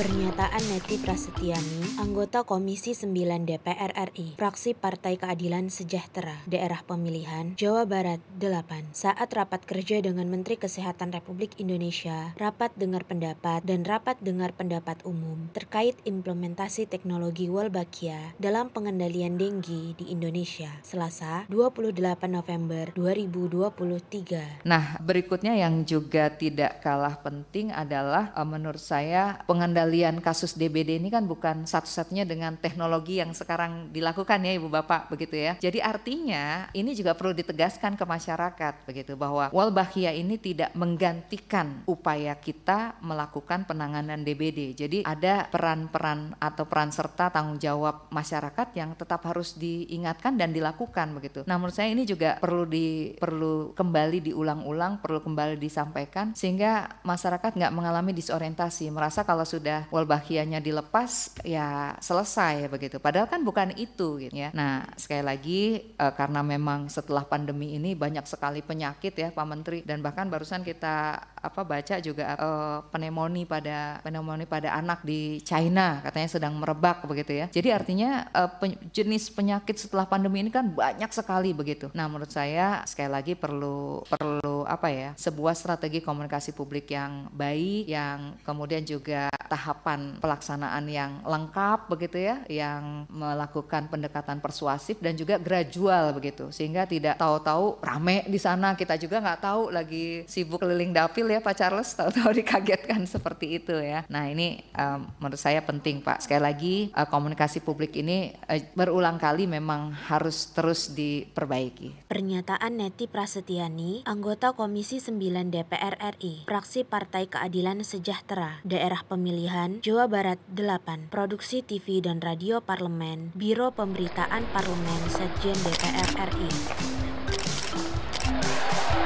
Pernyataan Neti Prasetyani, anggota Komisi 9 DPR RI, fraksi Partai Keadilan Sejahtera, daerah pemilihan Jawa Barat 8, saat rapat kerja dengan Menteri Kesehatan Republik Indonesia, rapat dengar pendapat dan rapat dengar pendapat umum terkait implementasi teknologi Wolbachia dalam pengendalian denggi di Indonesia, Selasa 28 November 2023. Nah, berikutnya yang juga tidak kalah penting adalah eh, menurut saya pengendalian pengendalian kasus DBD ini kan bukan satu-satunya dengan teknologi yang sekarang dilakukan ya Ibu Bapak begitu ya. Jadi artinya ini juga perlu ditegaskan ke masyarakat begitu bahwa Walbahia ini tidak menggantikan upaya kita melakukan penanganan DBD. Jadi ada peran-peran atau peran serta tanggung jawab masyarakat yang tetap harus diingatkan dan dilakukan begitu. Nah menurut saya ini juga perlu di perlu kembali diulang-ulang, perlu kembali disampaikan sehingga masyarakat nggak mengalami disorientasi, merasa kalau sudah walbahianya dilepas ya selesai begitu. Padahal kan bukan itu gitu ya. Nah, sekali lagi uh, karena memang setelah pandemi ini banyak sekali penyakit ya Pak Menteri dan bahkan barusan kita apa baca juga uh, pneumonia pada pneumonia pada anak di China katanya sedang merebak begitu ya. Jadi artinya pen, jenis penyakit setelah pandemi ini kan banyak sekali begitu. Nah, menurut saya sekali lagi perlu perlu apa ya? sebuah strategi komunikasi publik yang baik yang kemudian juga tahapan pelaksanaan yang lengkap begitu ya, yang melakukan pendekatan persuasif dan juga gradual begitu, sehingga tidak tahu-tahu rame di sana kita juga nggak tahu lagi sibuk keliling dapil ya Pak Charles, tahu-tahu dikagetkan seperti itu ya. Nah ini um, menurut saya penting Pak. Sekali lagi uh, komunikasi publik ini uh, berulang kali memang harus terus diperbaiki. Pernyataan Neti Prasetyani, anggota Komisi 9 DPR RI, fraksi Partai Keadilan Sejahtera, daerah pemilihan Pemilihan Jawa Barat 8 Produksi TV dan Radio Parlemen Biro Pemberitaan Parlemen Sekjen DPR RI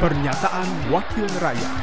Pernyataan Wakil Rakyat